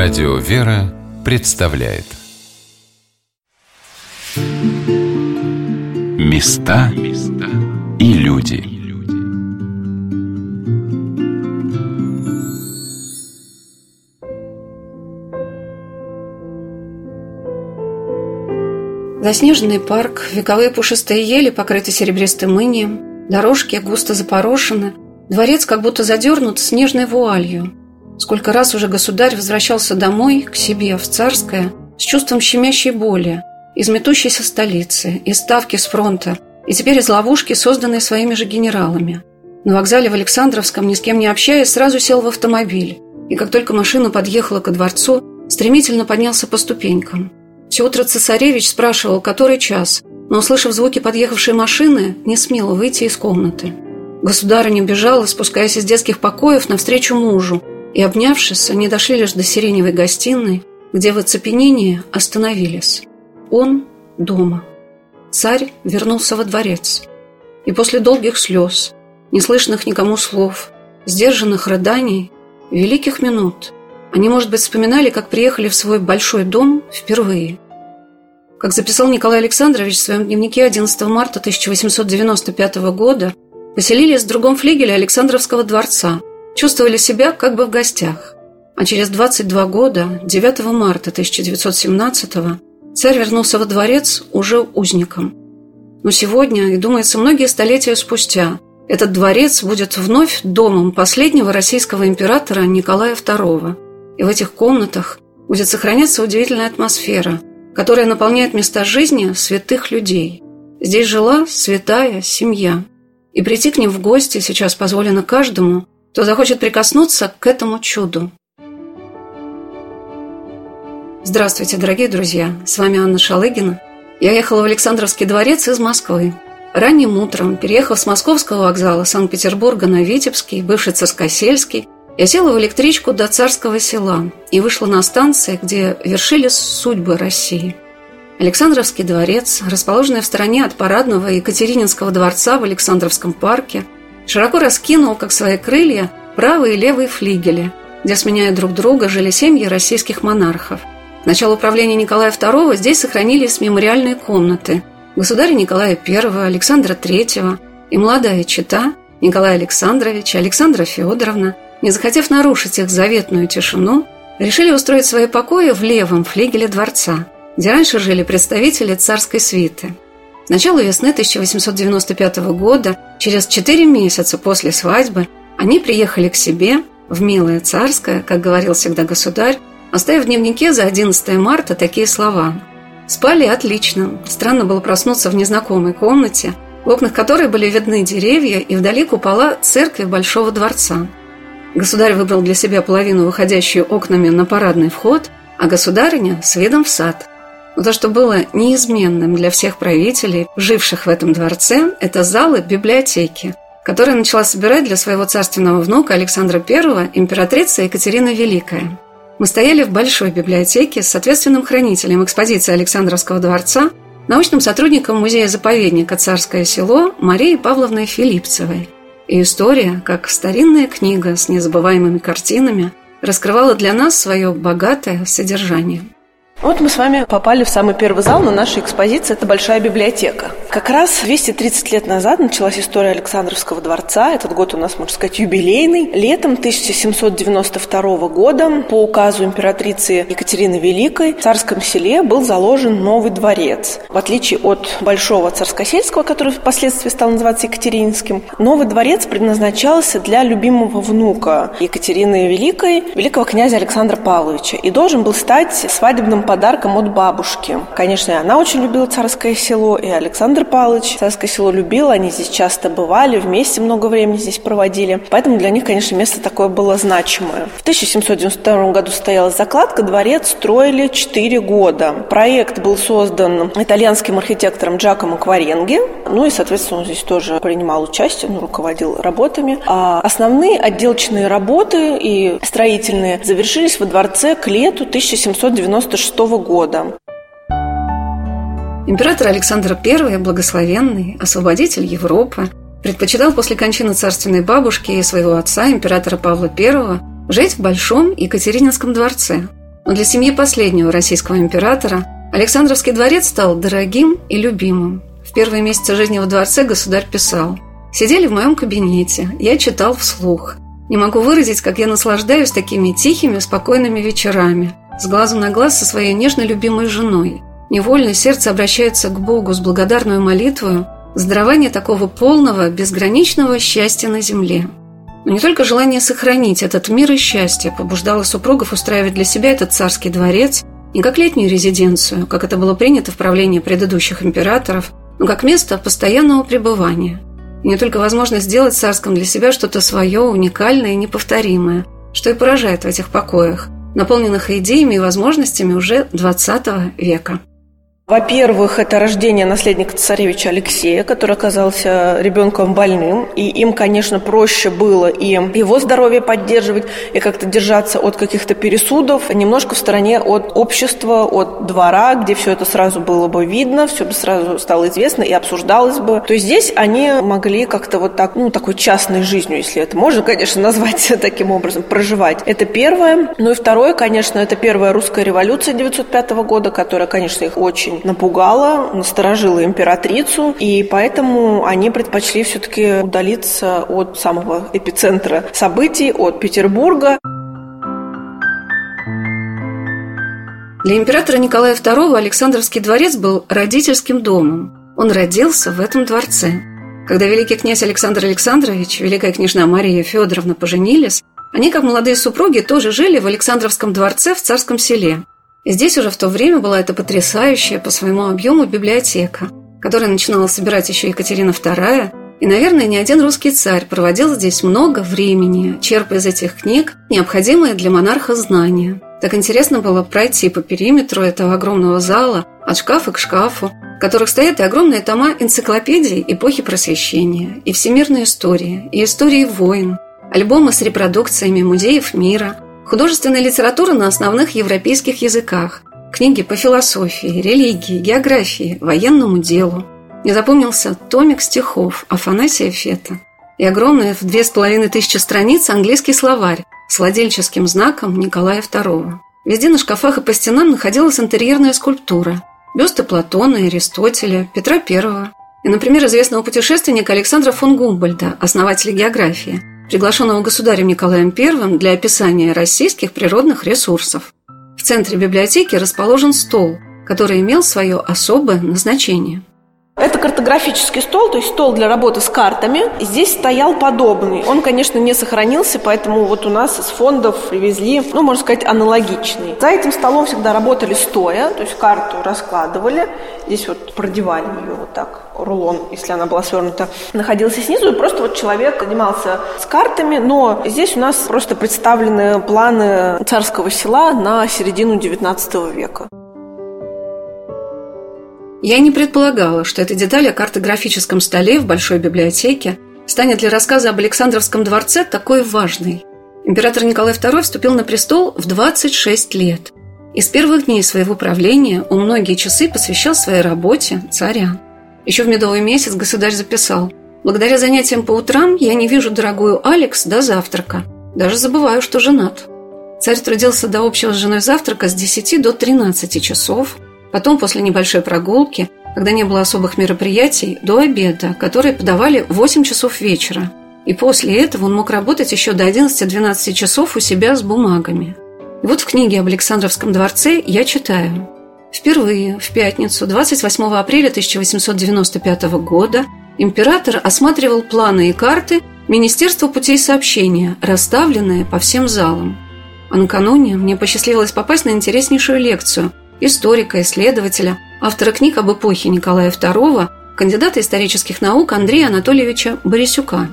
Радио «Вера» представляет. Места и люди. Заснеженный парк, вековые пушистые ели покрыты серебристым инием, дорожки густо запорошены, дворец как будто задернут снежной вуалью – Сколько раз уже государь возвращался домой, к себе, в Царское, с чувством щемящей боли, из метущейся столицы, из ставки с фронта, и теперь из ловушки, созданной своими же генералами. На вокзале в Александровском, ни с кем не общаясь, сразу сел в автомобиль, и как только машина подъехала ко дворцу, стремительно поднялся по ступенькам. Все утро цесаревич спрашивал, который час, но, услышав звуки подъехавшей машины, не смело выйти из комнаты. Государыня бежала, спускаясь из детских покоев навстречу мужу, и, обнявшись, они дошли лишь до сиреневой гостиной, где в оцепенении остановились. Он дома. Царь вернулся во дворец. И после долгих слез, неслышных никому слов, сдержанных рыданий, великих минут, они, может быть, вспоминали, как приехали в свой большой дом впервые. Как записал Николай Александрович в своем дневнике 11 марта 1895 года, поселились в другом флигеле Александровского дворца – чувствовали себя как бы в гостях. А через 22 года, 9 марта 1917 царь вернулся во дворец уже узником. Но сегодня, и думается, многие столетия спустя, этот дворец будет вновь домом последнего российского императора Николая II. И в этих комнатах будет сохраняться удивительная атмосфера, которая наполняет места жизни святых людей. Здесь жила святая семья. И прийти к ним в гости сейчас позволено каждому – кто захочет прикоснуться к этому чуду. Здравствуйте, дорогие друзья! С вами Анна Шалыгина. Я ехала в Александровский дворец из Москвы. Ранним утром, переехав с московского вокзала Санкт-Петербурга на Витебский, бывший Царскосельский, я села в электричку до Царского села и вышла на станции, где вершились судьбы России. Александровский дворец, расположенный в стороне от парадного Екатерининского дворца в Александровском парке – широко раскинул, как свои крылья, правые и левые флигели, где, сменяя друг друга, жили семьи российских монархов. К началу правления Николая II здесь сохранились мемориальные комнаты государя Николая I, Александра III и молодая чита Николая Александровича, Александра Федоровна, не захотев нарушить их заветную тишину, решили устроить свои покои в левом флигеле дворца, где раньше жили представители царской свиты – началу весны 1895 года, через четыре месяца после свадьбы, они приехали к себе в Милое Царское, как говорил всегда государь, оставив в дневнике за 11 марта такие слова. Спали отлично. Странно было проснуться в незнакомой комнате, в окнах которой были видны деревья и вдали купола церкви Большого дворца. Государь выбрал для себя половину, выходящую окнами на парадный вход, а государыня – с видом в сад – но то, что было неизменным для всех правителей, живших в этом дворце, это залы библиотеки, которые начала собирать для своего царственного внука Александра I императрица Екатерина Великая. Мы стояли в большой библиотеке с соответственным хранителем экспозиции Александровского дворца, научным сотрудником музея-заповедника «Царское село» Марией Павловной Филипцевой. И история, как старинная книга с незабываемыми картинами, раскрывала для нас свое богатое содержание – вот мы с вами попали в самый первый зал на нашей экспозиции. Это большая библиотека. Как раз 230 лет назад началась история Александровского дворца. Этот год у нас, можно сказать, юбилейный. Летом 1792 года по указу императрицы Екатерины Великой в Царском селе был заложен новый дворец. В отличие от Большого Царскосельского, который впоследствии стал называться Екатерининским, новый дворец предназначался для любимого внука Екатерины Великой, великого князя Александра Павловича, и должен был стать свадебным подарком от бабушки. Конечно, она очень любила Царское село, и Александр Павлович Царское село любил, они здесь часто бывали, вместе много времени здесь проводили. Поэтому для них, конечно, место такое было значимое. В 1792 году стояла закладка, дворец строили 4 года. Проект был создан итальянским архитектором Джакомо Кваренги, ну и, соответственно, он здесь тоже принимал участие, ну, руководил работами. А основные отделочные работы и строительные завершились во дворце к лету 1796 года. Император Александр I, благословенный, освободитель Европы, предпочитал после кончины царственной бабушки и своего отца, императора Павла I, жить в Большом Екатерининском дворце. Но для семьи последнего российского императора Александровский дворец стал дорогим и любимым. В первые месяцы жизни во дворце государь писал «Сидели в моем кабинете, я читал вслух. Не могу выразить, как я наслаждаюсь такими тихими, спокойными вечерами, с глазу на глаз со своей нежно любимой женой. Невольно сердце обращается к Богу с благодарной молитвою за дарование такого полного, безграничного счастья на земле. Но не только желание сохранить этот мир и счастье побуждало супругов устраивать для себя этот царский дворец не как летнюю резиденцию, как это было принято в правлении предыдущих императоров, но как место постоянного пребывания. И не только возможность сделать царском для себя что-то свое, уникальное и неповторимое, что и поражает в этих покоях, наполненных идеями и возможностями уже XX века. Во-первых, это рождение наследника царевича Алексея, который оказался ребенком больным, и им, конечно, проще было и его здоровье поддерживать, и как-то держаться от каких-то пересудов, немножко в стороне от общества, от двора, где все это сразу было бы видно, все бы сразу стало известно и обсуждалось бы. То есть здесь они могли как-то вот так, ну, такой частной жизнью, если это можно, конечно, назвать таким образом, проживать. Это первое. Ну и второе, конечно, это первая русская революция 905 года, которая, конечно, их очень напугала, насторожила императрицу, и поэтому они предпочли все-таки удалиться от самого эпицентра событий, от Петербурга. Для императора Николая II Александровский дворец был родительским домом. Он родился в этом дворце. Когда великий князь Александр Александрович и великая княжна Мария Федоровна поженились, они, как молодые супруги, тоже жили в Александровском дворце в Царском селе – здесь уже в то время была эта потрясающая по своему объему библиотека, которая начинала собирать еще Екатерина II, и, наверное, ни один русский царь проводил здесь много времени, черпая из этих книг необходимые для монарха знания. Так интересно было пройти по периметру этого огромного зала, от шкафа к шкафу, в которых стоят и огромные тома энциклопедий эпохи Просвещения, и всемирной истории, и истории войн, альбомы с репродукциями музеев мира – художественная литература на основных европейских языках, книги по философии, религии, географии, военному делу. Мне запомнился томик стихов Афанасия Фета и огромный в две с половиной тысячи страниц английский словарь с владельческим знаком Николая II. Везде на шкафах и по стенам находилась интерьерная скульптура, бюсты Платона, Аристотеля, Петра I и, например, известного путешественника Александра фон Гумбольда, основателя географии – приглашенного государем Николаем I для описания российских природных ресурсов. В центре библиотеки расположен стол, который имел свое особое назначение. Это картографический стол, то есть стол для работы с картами. Здесь стоял подобный. Он, конечно, не сохранился, поэтому вот у нас из фондов привезли, ну, можно сказать, аналогичный. За этим столом всегда работали стоя, то есть карту раскладывали. Здесь вот продевали ее вот так, рулон, если она была свернута, находился снизу, и просто вот человек занимался с картами, но здесь у нас просто представлены планы царского села на середину XIX века. Я не предполагала, что эта деталь о картографическом столе в большой библиотеке станет для рассказа об Александровском дворце такой важной. Император Николай II вступил на престол в 26 лет. И с первых дней своего правления он многие часы посвящал своей работе царя. Еще в медовый месяц государь записал «Благодаря занятиям по утрам я не вижу дорогую Алекс до завтрака. Даже забываю, что женат». Царь трудился до общего с женой завтрака с 10 до 13 часов – Потом, после небольшой прогулки, когда не было особых мероприятий, до обеда, которые подавали в 8 часов вечера. И после этого он мог работать еще до 11-12 часов у себя с бумагами. И вот в книге об Александровском дворце я читаю. Впервые, в пятницу, 28 апреля 1895 года, император осматривал планы и карты Министерства путей сообщения, расставленные по всем залам. А накануне мне посчастливилось попасть на интереснейшую лекцию – историка, исследователя, автора книг об эпохе Николая II, кандидата исторических наук Андрея Анатольевича Борисюка.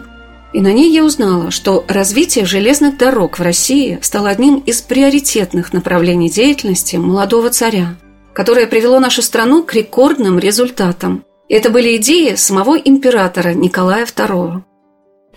И на ней я узнала, что развитие железных дорог в России стало одним из приоритетных направлений деятельности молодого царя, которое привело нашу страну к рекордным результатам. Это были идеи самого императора Николая II.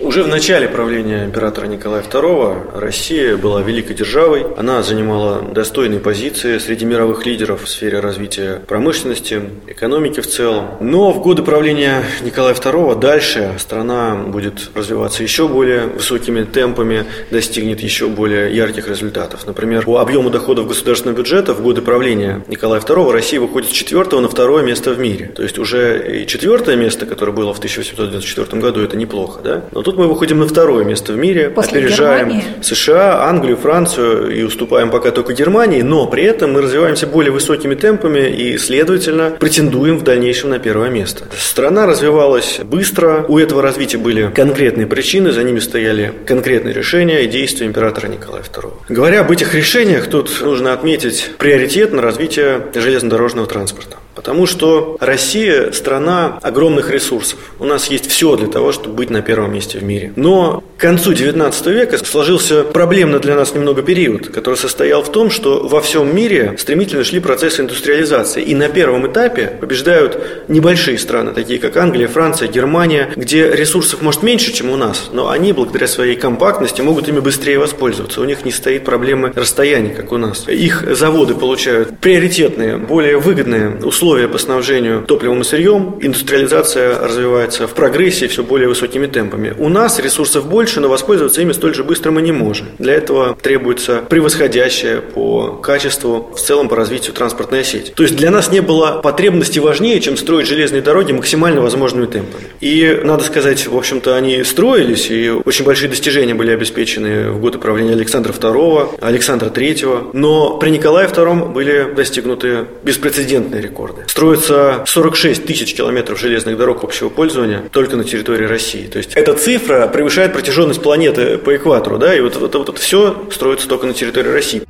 Уже в начале правления императора Николая II Россия была великой державой. Она занимала достойные позиции среди мировых лидеров в сфере развития промышленности, экономики в целом. Но в годы правления Николая II дальше страна будет развиваться еще более высокими темпами, достигнет еще более ярких результатов. Например, по объему доходов государственного бюджета в годы правления Николая II Россия выходит с четвертого на второе место в мире. То есть уже и четвертое место, которое было в 1894 году, это неплохо. Да? Но тут мы выходим на второе место в мире, После опережаем Германии? США, Англию, Францию и уступаем пока только Германии, но при этом мы развиваемся более высокими темпами и, следовательно, претендуем в дальнейшем на первое место. Страна развивалась быстро, у этого развития были конкретные причины, за ними стояли конкретные решения и действия императора Николая II. Говоря об этих решениях, тут нужно отметить приоритет на развитие железнодорожного транспорта. Потому что Россия – страна огромных ресурсов. У нас есть все для того, чтобы быть на первом месте в мире. Но к концу XIX века сложился проблемный для нас немного период, который состоял в том, что во всем мире стремительно шли процессы индустриализации. И на первом этапе побеждают небольшие страны, такие как Англия, Франция, Германия, где ресурсов может меньше, чем у нас, но они благодаря своей компактности могут ими быстрее воспользоваться. У них не стоит проблемы расстояния, как у нас. Их заводы получают приоритетные, более выгодные условия по снабжению топливом и сырьем. Индустриализация развивается в прогрессии все более высокими темпами. У нас ресурсов больше, но воспользоваться ими столь же быстро мы не можем. Для этого требуется превосходящая по качеству, в целом по развитию транспортная сеть. То есть для нас не было потребности важнее, чем строить железные дороги максимально возможными темпами. И, надо сказать, в общем-то, они строились, и очень большие достижения были обеспечены в годы правления Александра II, Александра III. Но при Николае II были достигнуты беспрецедентные рекорды. Строится 46 тысяч километров железных дорог общего пользования только на территории России. То есть эта цифра превышает протяженность планеты по экватору, да, и вот, вот, вот это все строится только на территории России.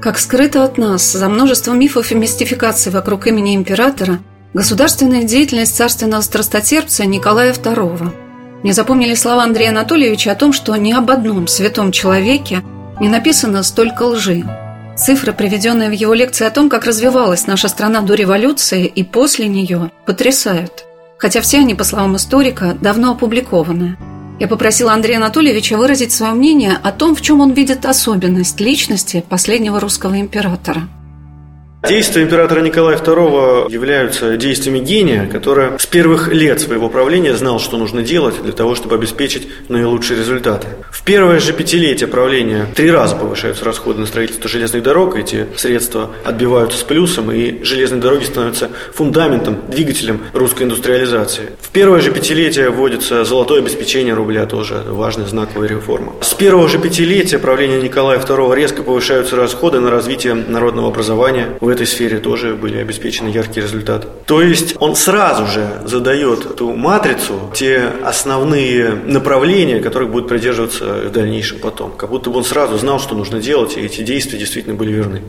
Как скрыто от нас, за множеством мифов и мистификаций вокруг имени императора, государственная деятельность царственного страстотерпца Николая II. Мне запомнили слова Андрея Анатольевича о том, что ни об одном святом человеке не написано столько лжи. Цифры, приведенные в его лекции о том, как развивалась наша страна до революции и после нее, потрясают. Хотя все они, по словам историка, давно опубликованы. Я попросила Андрея Анатольевича выразить свое мнение о том, в чем он видит особенность личности последнего русского императора. Действия императора Николая II являются действиями гения, который с первых лет своего правления знал, что нужно делать для того, чтобы обеспечить наилучшие результаты. В первое же пятилетие правления три раза повышаются расходы на строительство железных дорог, эти средства отбиваются с плюсом, и железные дороги становятся фундаментом, двигателем русской индустриализации. В первое же пятилетие вводится золотое обеспечение рубля, тоже важная знаковая реформа. С первого же пятилетия правления Николая II резко повышаются расходы на развитие народного образования, в этой сфере тоже были обеспечены яркие результаты. То есть он сразу же задает эту матрицу, те основные направления, которых будет придерживаться в дальнейшем потом. Как будто бы он сразу знал, что нужно делать, и эти действия действительно были верны.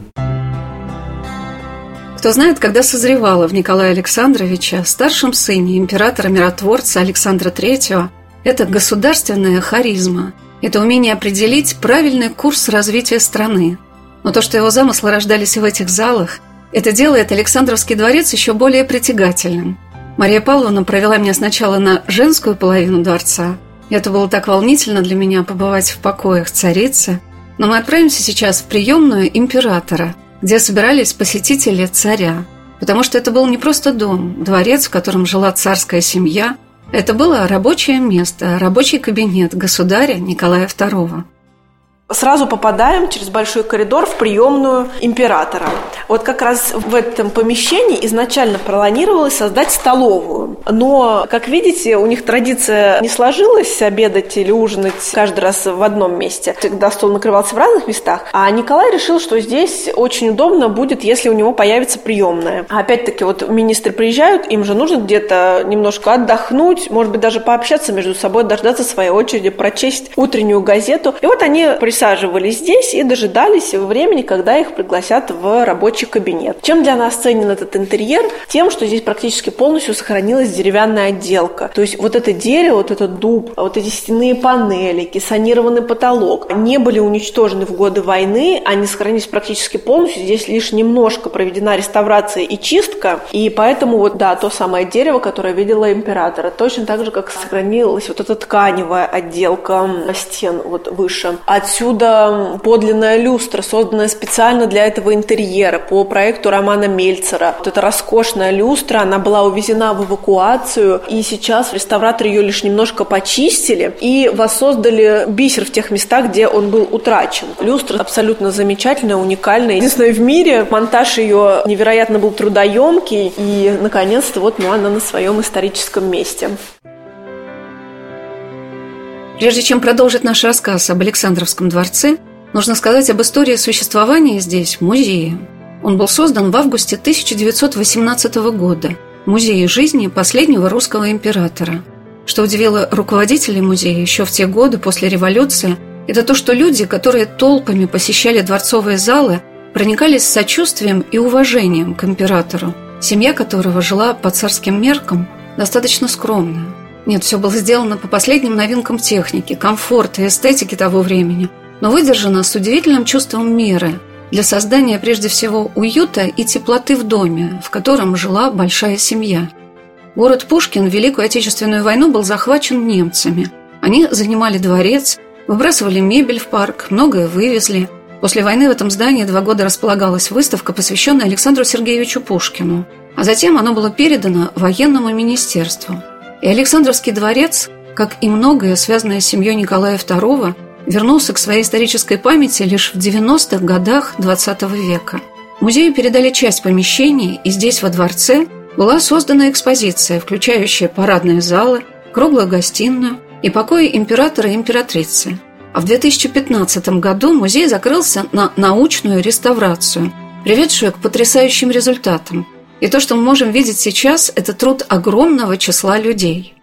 Кто знает, когда созревала в Николая Александровича, старшем сыне императора-миротворца Александра III, это государственная харизма, это умение определить правильный курс развития страны. Но то, что его замыслы рождались в этих залах, это делает Александровский дворец еще более притягательным. Мария Павловна провела меня сначала на женскую половину дворца. И это было так волнительно для меня побывать в покоях царицы. Но мы отправимся сейчас в приемную императора, где собирались посетители царя. Потому что это был не просто дом, дворец, в котором жила царская семья. Это было рабочее место, рабочий кабинет государя Николая II сразу попадаем через большой коридор в приемную императора. Вот как раз в этом помещении изначально планировалось создать столовую. Но, как видите, у них традиция не сложилась обедать или ужинать каждый раз в одном месте. Всегда стол накрывался в разных местах. А Николай решил, что здесь очень удобно будет, если у него появится приемная. Опять-таки, вот министры приезжают, им же нужно где-то немножко отдохнуть, может быть, даже пообщаться между собой, дождаться своей очереди, прочесть утреннюю газету. И вот они присутствуют присаживались здесь и дожидались времени, когда их пригласят в рабочий кабинет. Чем для нас ценен этот интерьер? Тем, что здесь практически полностью сохранилась деревянная отделка. То есть вот это дерево, вот этот дуб, вот эти стенные панели, кессонированный потолок не были уничтожены в годы войны, они сохранились практически полностью. Здесь лишь немножко проведена реставрация и чистка, и поэтому вот, да, то самое дерево, которое видела императора, точно так же, как сохранилась вот эта тканевая отделка стен вот выше. Отсюда подлинная люстра, созданная специально для этого интерьера по проекту Романа Мельцера. Вот эта роскошная люстра, она была увезена в эвакуацию, и сейчас реставраторы ее лишь немножко почистили и воссоздали бисер в тех местах, где он был утрачен. Люстра абсолютно замечательная, уникальная. Единственное в мире, монтаж ее невероятно был трудоемкий, и, наконец-то, вот ну, она на своем историческом месте. Прежде чем продолжить наш рассказ об Александровском дворце, нужно сказать об истории существования здесь музея. Он был создан в августе 1918 года Музее жизни последнего русского императора. Что удивило руководителей музея еще в те годы после революции, это то, что люди, которые толпами посещали дворцовые залы, проникались сочувствием и уважением к императору, семья которого жила по царским меркам достаточно скромно. Нет, все было сделано по последним новинкам техники, комфорта и эстетики того времени, но выдержано с удивительным чувством меры для создания прежде всего уюта и теплоты в доме, в котором жила большая семья. Город Пушкин в Великую Отечественную войну был захвачен немцами. Они занимали дворец, выбрасывали мебель в парк, многое вывезли. После войны в этом здании два года располагалась выставка, посвященная Александру Сергеевичу Пушкину, а затем оно было передано военному министерству – и Александровский дворец, как и многое, связанное с семьей Николая II, вернулся к своей исторической памяти лишь в 90-х годах XX века. Музею передали часть помещений, и здесь, во дворце, была создана экспозиция, включающая парадные залы, круглую гостиную и покои императора и императрицы. А в 2015 году музей закрылся на научную реставрацию, приведшую к потрясающим результатам – и то, что мы можем видеть сейчас, это труд огромного числа людей.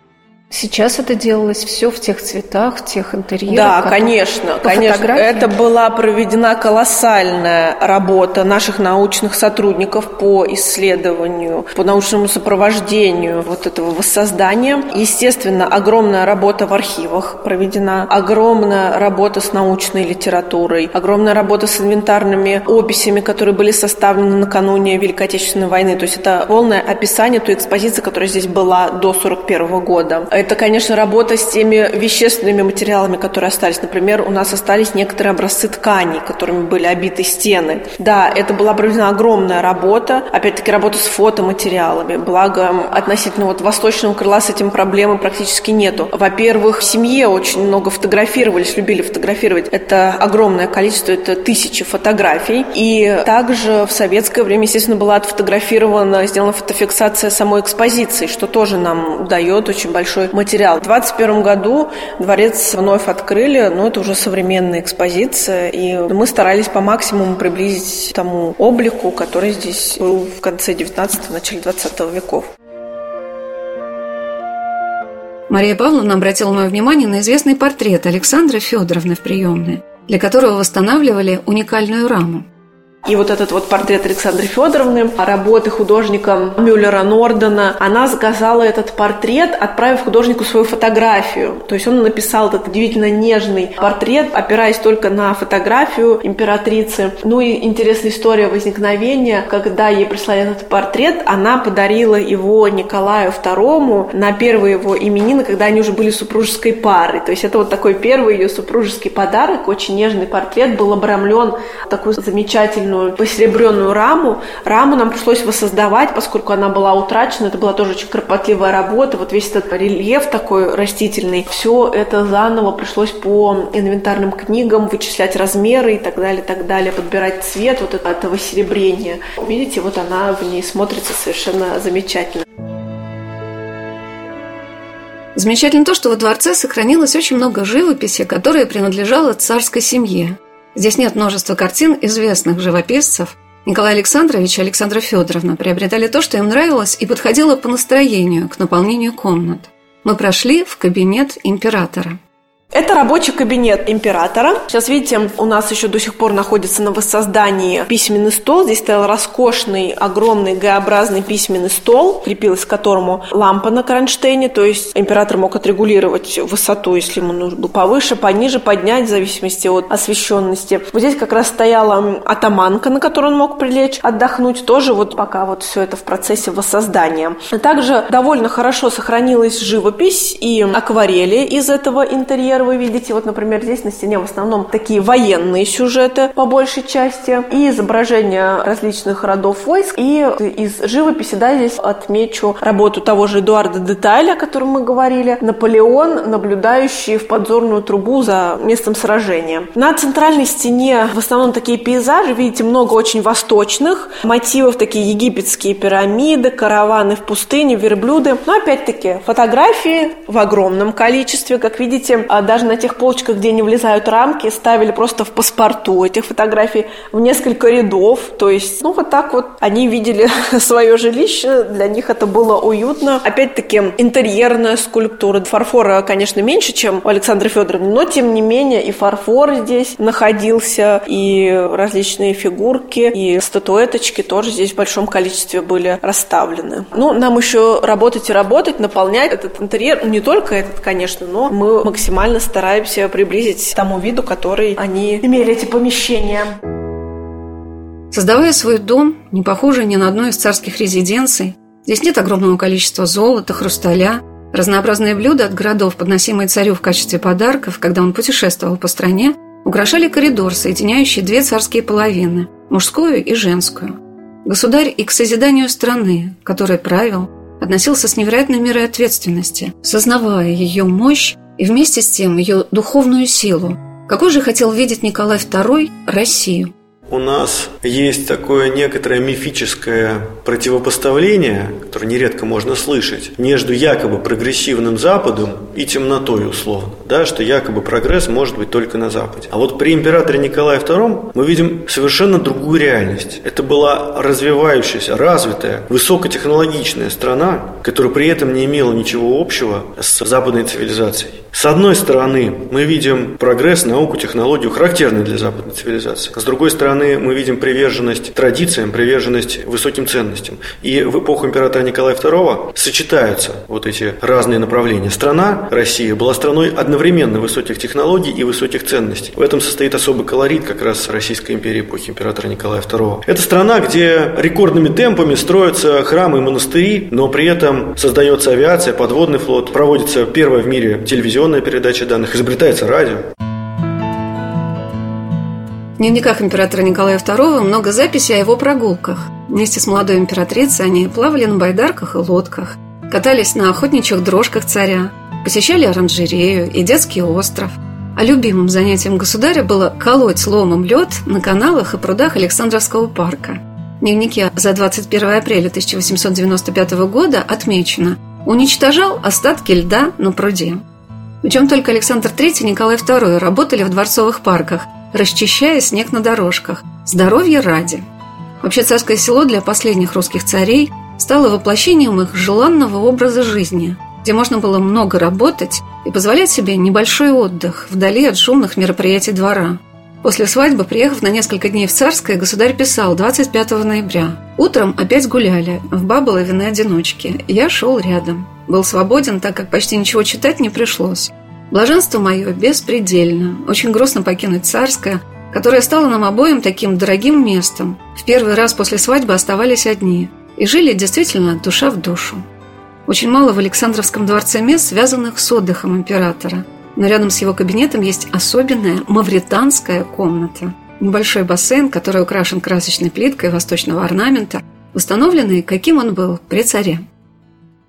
Сейчас это делалось все в тех цветах, в тех интерьерах. Да, конечно, конечно. Это была проведена колоссальная работа наших научных сотрудников по исследованию, по научному сопровождению вот этого воссоздания. Естественно, огромная работа в архивах проведена, огромная работа с научной литературой, огромная работа с инвентарными описями, которые были составлены накануне Великой Отечественной войны. То есть это полное описание той экспозиции, которая здесь была до 1941 года это, конечно, работа с теми вещественными материалами, которые остались. Например, у нас остались некоторые образцы тканей, которыми были обиты стены. Да, это была проведена огромная работа, опять-таки работа с фотоматериалами. Благо, относительно вот восточного крыла с этим проблемы практически нету. Во-первых, в семье очень много фотографировались, любили фотографировать. Это огромное количество, это тысячи фотографий. И также в советское время, естественно, была отфотографирована, сделана фотофиксация самой экспозиции, что тоже нам дает очень большой материал. В 2021 году дворец вновь открыли, но это уже современная экспозиция, и мы старались по максимуму приблизить тому облику, который здесь был в конце 19 начале 20 веков. Мария Павловна обратила мое внимание на известный портрет Александры Федоровны в приемной, для которого восстанавливали уникальную раму – и вот этот вот портрет Александры Федоровны, работы художника Мюллера Нордена, она заказала этот портрет, отправив художнику свою фотографию. То есть он написал этот удивительно нежный портрет, опираясь только на фотографию императрицы. Ну и интересная история возникновения, когда ей прислали этот портрет, она подарила его Николаю II на первые его именины, когда они уже были супружеской парой. То есть это вот такой первый ее супружеский подарок, очень нежный портрет, был обрамлен такой замечательную серебряную, посеребренную раму. Раму нам пришлось воссоздавать, поскольку она была утрачена. Это была тоже очень кропотливая работа. Вот весь этот рельеф такой растительный. Все это заново пришлось по инвентарным книгам вычислять размеры и так далее, так далее, подбирать цвет вот этого серебрения. Видите, вот она в ней смотрится совершенно замечательно. Замечательно то, что во дворце сохранилось очень много живописи, которая принадлежала царской семье. Здесь нет множества картин известных живописцев. Николай Александрович и Александра Федоровна приобретали то, что им нравилось и подходило по настроению к наполнению комнат. Мы прошли в кабинет императора. Это рабочий кабинет императора. Сейчас, видите, у нас еще до сих пор находится на воссоздании письменный стол. Здесь стоял роскошный, огромный Г-образный письменный стол, крепилась к которому лампа на кронштейне, то есть император мог отрегулировать высоту, если ему нужно было повыше, пониже, поднять, в зависимости от освещенности. Вот здесь как раз стояла атаманка, на которую он мог прилечь, отдохнуть, тоже вот пока вот все это в процессе воссоздания. Также довольно хорошо сохранилась живопись и акварели из этого интерьера. Вы видите, вот, например, здесь на стене в основном такие военные сюжеты по большей части и изображения различных родов войск. И из живописи, да, здесь отмечу работу того же Эдуарда Деталя, о котором мы говорили, Наполеон, наблюдающий в подзорную трубу за местом сражения. На центральной стене в основном такие пейзажи, видите, много очень восточных мотивов, такие египетские пирамиды, караваны в пустыне, верблюды. Но опять-таки фотографии в огромном количестве. Как видите, даже на тех полочках, где не влезают рамки, ставили просто в паспорту этих фотографий в несколько рядов. То есть, ну вот так вот они видели свое жилище, для них это было уютно. Опять-таки интерьерная скульптура. Фарфора, конечно, меньше, чем у Александра Федоровны, но тем не менее и фарфор здесь находился, и различные фигурки, и статуэточки тоже здесь в большом количестве были расставлены. Ну, нам еще работать и работать, наполнять этот интерьер, ну, не только этот, конечно, но мы максимально стараемся приблизить к тому виду, который они имели эти помещения. Создавая свой дом, не похожий ни на одну из царских резиденций, здесь нет огромного количества золота, хрусталя, разнообразные блюда от городов, подносимые царю в качестве подарков, когда он путешествовал по стране, украшали коридор, соединяющий две царские половины – мужскую и женскую. Государь и к созиданию страны, которой правил, относился с невероятной мерой ответственности, сознавая ее мощь и вместе с тем ее духовную силу. Какой же хотел видеть Николай II Россию? У нас есть такое некоторое мифическое противопоставление, которое нередко можно слышать, между якобы прогрессивным Западом и темнотой условно, да, что якобы прогресс может быть только на Западе. А вот при императоре Николае II мы видим совершенно другую реальность. Это была развивающаяся, развитая, высокотехнологичная страна, которая при этом не имела ничего общего с западной цивилизацией. С одной стороны, мы видим прогресс, науку, технологию, характерный для западной цивилизации. С другой стороны, мы видим приверженность традициям, приверженность высоким ценностям. И в эпоху императора Николая II сочетаются вот эти разные направления. Страна, Россия, была страной одновременно высоких технологий и высоких ценностей. В этом состоит особый колорит как раз Российской империи эпохи императора Николая II. Это страна, где рекордными темпами строятся храмы и монастыри, но при этом создается авиация, подводный флот, проводится первая в мире телевизионная передача данных, изобретается радио. В дневниках императора Николая II много записей о его прогулках. Вместе с молодой императрицей они плавали на байдарках и лодках, катались на охотничьих дрожках царя, посещали оранжерею и детский остров. А любимым занятием государя было колоть ломом лед на каналах и прудах Александровского парка. В дневнике за 21 апреля 1895 года отмечено «Уничтожал остатки льда на пруде». Причем только Александр III и Николай II работали в дворцовых парках, расчищая снег на дорожках. Здоровье ради. Вообще царское село для последних русских царей стало воплощением их желанного образа жизни, где можно было много работать и позволять себе небольшой отдых вдали от шумных мероприятий двора. После свадьбы, приехав на несколько дней в Царское, государь писал 25 ноября. Утром опять гуляли в Баболове одиночке. Я шел рядом. Был свободен, так как почти ничего читать не пришлось. Блаженство мое беспредельно. Очень грустно покинуть Царское, которое стало нам обоим таким дорогим местом. В первый раз после свадьбы оставались одни. И жили действительно душа в душу. Очень мало в Александровском дворце мест, связанных с отдыхом императора. Но рядом с его кабинетом есть особенная мавританская комната. Небольшой бассейн, который украшен красочной плиткой восточного орнамента, установленный, каким он был при царе.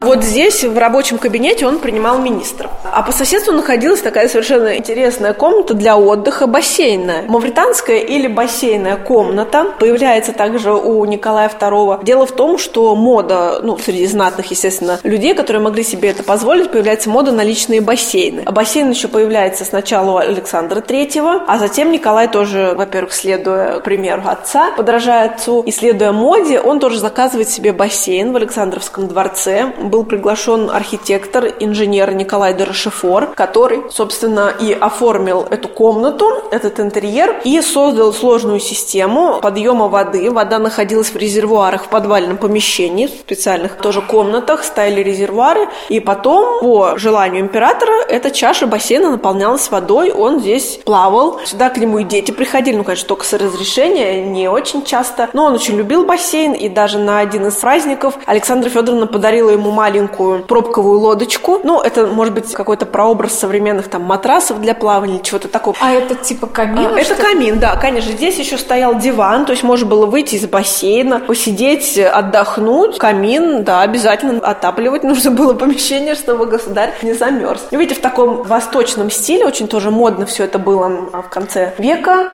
Вот здесь, в рабочем кабинете, он принимал министров. А по соседству находилась такая совершенно интересная комната для отдыха, бассейная. Мавританская или бассейная комната появляется также у Николая II. Дело в том, что мода, ну, среди знатных, естественно, людей, которые могли себе это позволить, появляется мода на личные бассейны. А бассейн еще появляется сначала у Александра III, а затем Николай тоже, во-первых, следуя примеру отца, подражая отцу, и следуя моде, он тоже заказывает себе бассейн в Александровском дворце, был приглашен архитектор, инженер Николай Дорошев Рошефор, который, собственно, и оформил эту комнату, этот интерьер, и создал сложную систему подъема воды. Вода находилась в резервуарах в подвальном помещении, в специальных тоже комнатах, стояли резервуары, и потом, по желанию императора, эта чаша бассейна наполнялась водой, он здесь плавал. Сюда к нему и дети приходили, ну, конечно, только с разрешения, не очень часто, но он очень любил бассейн, и даже на один из праздников Александра Федоровна подарила ему маленькую пробковую лодочку. Ну, это, может быть, какой-то прообраз современных там матрасов для плавания или чего-то такого. А это типа камин? А, это камин, да, конечно. Здесь еще стоял диван, то есть можно было выйти из бассейна, посидеть, отдохнуть. Камин, да, обязательно отапливать нужно было помещение, чтобы государь не замерз. Видите, в таком восточном стиле, очень тоже модно все это было в конце века.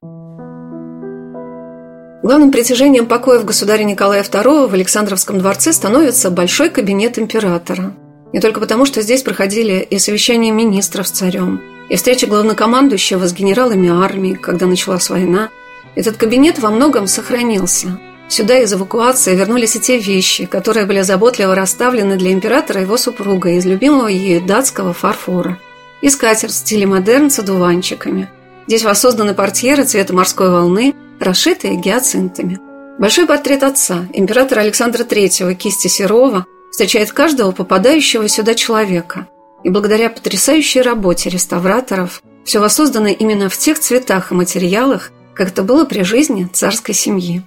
Главным притяжением покоев государя Николая II в Александровском дворце становится большой кабинет императора. Не только потому, что здесь проходили и совещания министров с царем, и встреча главнокомандующего с генералами армии, когда началась война. Этот кабинет во многом сохранился. Сюда из эвакуации вернулись и те вещи, которые были заботливо расставлены для императора и его супруга из любимого ею датского фарфора. И скатерть в стиле модерн с одуванчиками. Здесь воссозданы портьеры цвета морской волны, расшитые гиацинтами. Большой портрет отца, императора Александра III, кисти Серова, встречает каждого попадающего сюда человека. И благодаря потрясающей работе реставраторов все воссоздано именно в тех цветах и материалах, как это было при жизни царской семьи.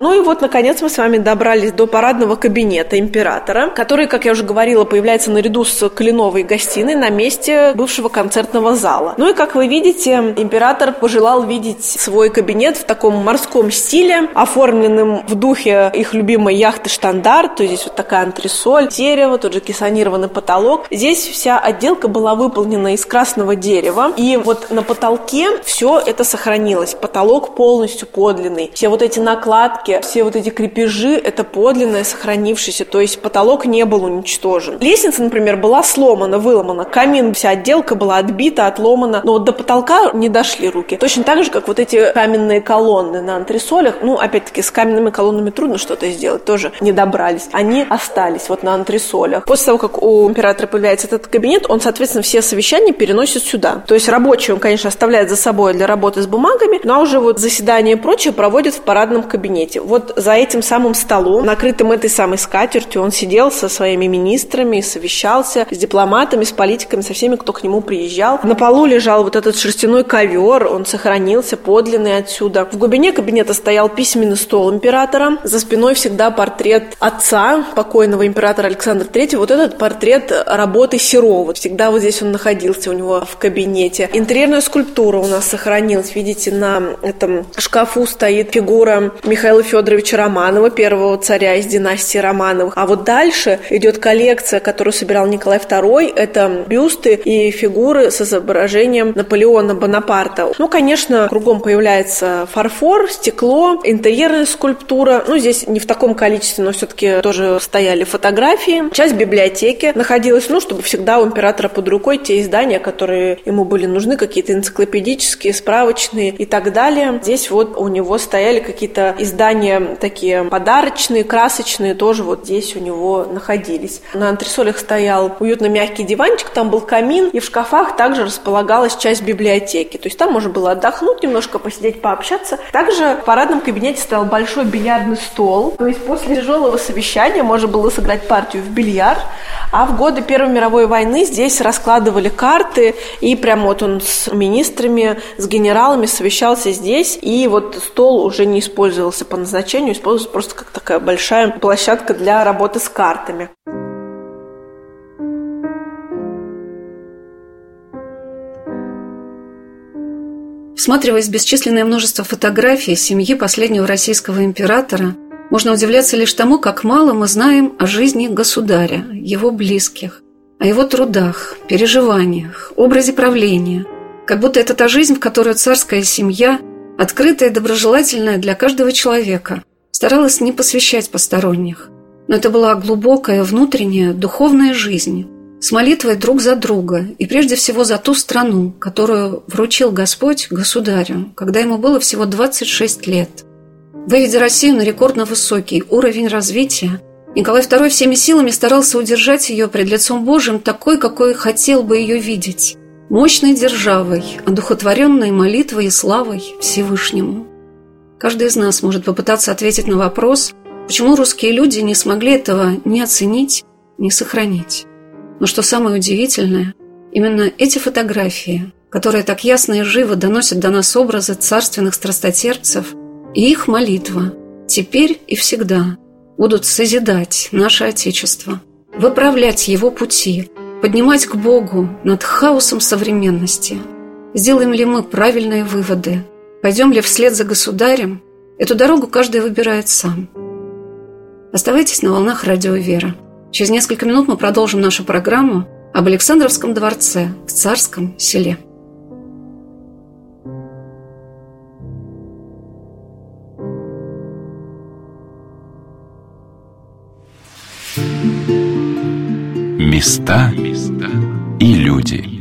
Ну и вот, наконец, мы с вами добрались до парадного кабинета императора, который, как я уже говорила, появляется наряду с кленовой гостиной на месте бывшего концертного зала. Ну и, как вы видите, император пожелал видеть свой кабинет в таком морском стиле, оформленным в духе их любимой яхты «Штандарт», то есть здесь вот такая антресоль, дерево, тот же кессонированный потолок. Здесь вся отделка была выполнена из красного дерева, и вот на потолке все это сохранилось. Потолок полностью подлинный. Все вот эти накладки, балки, все вот эти крепежи, это подлинное, сохранившееся, то есть потолок не был уничтожен. Лестница, например, была сломана, выломана, камин, вся отделка была отбита, отломана, но вот до потолка не дошли руки. Точно так же, как вот эти каменные колонны на антресолях, ну, опять-таки, с каменными колоннами трудно что-то сделать, тоже не добрались. Они остались вот на антресолях. После того, как у императора появляется этот кабинет, он, соответственно, все совещания переносит сюда. То есть рабочий он, конечно, оставляет за собой для работы с бумагами, но уже вот заседания и прочее проводит в парадном кабинете кстати, вот за этим самым столом, накрытым этой самой скатертью, он сидел со своими министрами, совещался с дипломатами, с политиками, со всеми, кто к нему приезжал. На полу лежал вот этот шерстяной ковер, он сохранился подлинный отсюда. В глубине кабинета стоял письменный стол императора. За спиной всегда портрет отца, покойного императора Александра III. Вот этот портрет работы Серова. Всегда вот здесь он находился у него в кабинете. Интерьерная скульптура у нас сохранилась. Видите, на этом шкафу стоит фигура Михаила Федоровича Романова, первого царя из династии Романовых. А вот дальше идет коллекция, которую собирал Николай II. Это бюсты и фигуры с изображением Наполеона Бонапарта. Ну, конечно, кругом появляется фарфор, стекло, интерьерная скульптура. Ну, здесь не в таком количестве, но все-таки тоже стояли фотографии. Часть библиотеки находилась, ну, чтобы всегда у императора под рукой те издания, которые ему были нужны, какие-то энциклопедические, справочные и так далее. Здесь вот у него стояли какие-то издания издания такие подарочные, красочные, тоже вот здесь у него находились. На антресолях стоял уютно мягкий диванчик, там был камин, и в шкафах также располагалась часть библиотеки. То есть там можно было отдохнуть, немножко посидеть, пообщаться. Также в парадном кабинете стоял большой бильярдный стол. То есть после тяжелого совещания можно было сыграть партию в бильярд. А в годы Первой мировой войны здесь раскладывали карты, и прям вот он с министрами, с генералами совещался здесь, и вот стол уже не использовался по назначению, используется просто как такая большая площадка для работы с картами. Всматриваясь в бесчисленное множество фотографий семьи последнего российского императора, можно удивляться лишь тому, как мало мы знаем о жизни государя, его близких, о его трудах, переживаниях, образе правления. Как будто это та жизнь, в которую царская семья открытая и доброжелательная для каждого человека, старалась не посвящать посторонних. Но это была глубокая внутренняя духовная жизнь, с молитвой друг за друга и прежде всего за ту страну, которую вручил Господь государю, когда ему было всего 26 лет. Выведя Россию на рекордно высокий уровень развития, Николай II всеми силами старался удержать ее пред лицом Божьим такой, какой хотел бы ее видеть. Мощной державой, одухотворенной молитвой и славой Всевышнему. Каждый из нас может попытаться ответить на вопрос, почему русские люди не смогли этого ни оценить, ни сохранить. Но что самое удивительное, именно эти фотографии, которые так ясно и живо доносят до нас образы царственных страстотерпцев, и их молитва теперь и всегда будут созидать наше Отечество, выправлять его пути, поднимать к Богу над хаосом современности. Сделаем ли мы правильные выводы? Пойдем ли вслед за государем? Эту дорогу каждый выбирает сам. Оставайтесь на волнах радио «Вера». Через несколько минут мы продолжим нашу программу об Александровском дворце в Царском селе. Места и люди.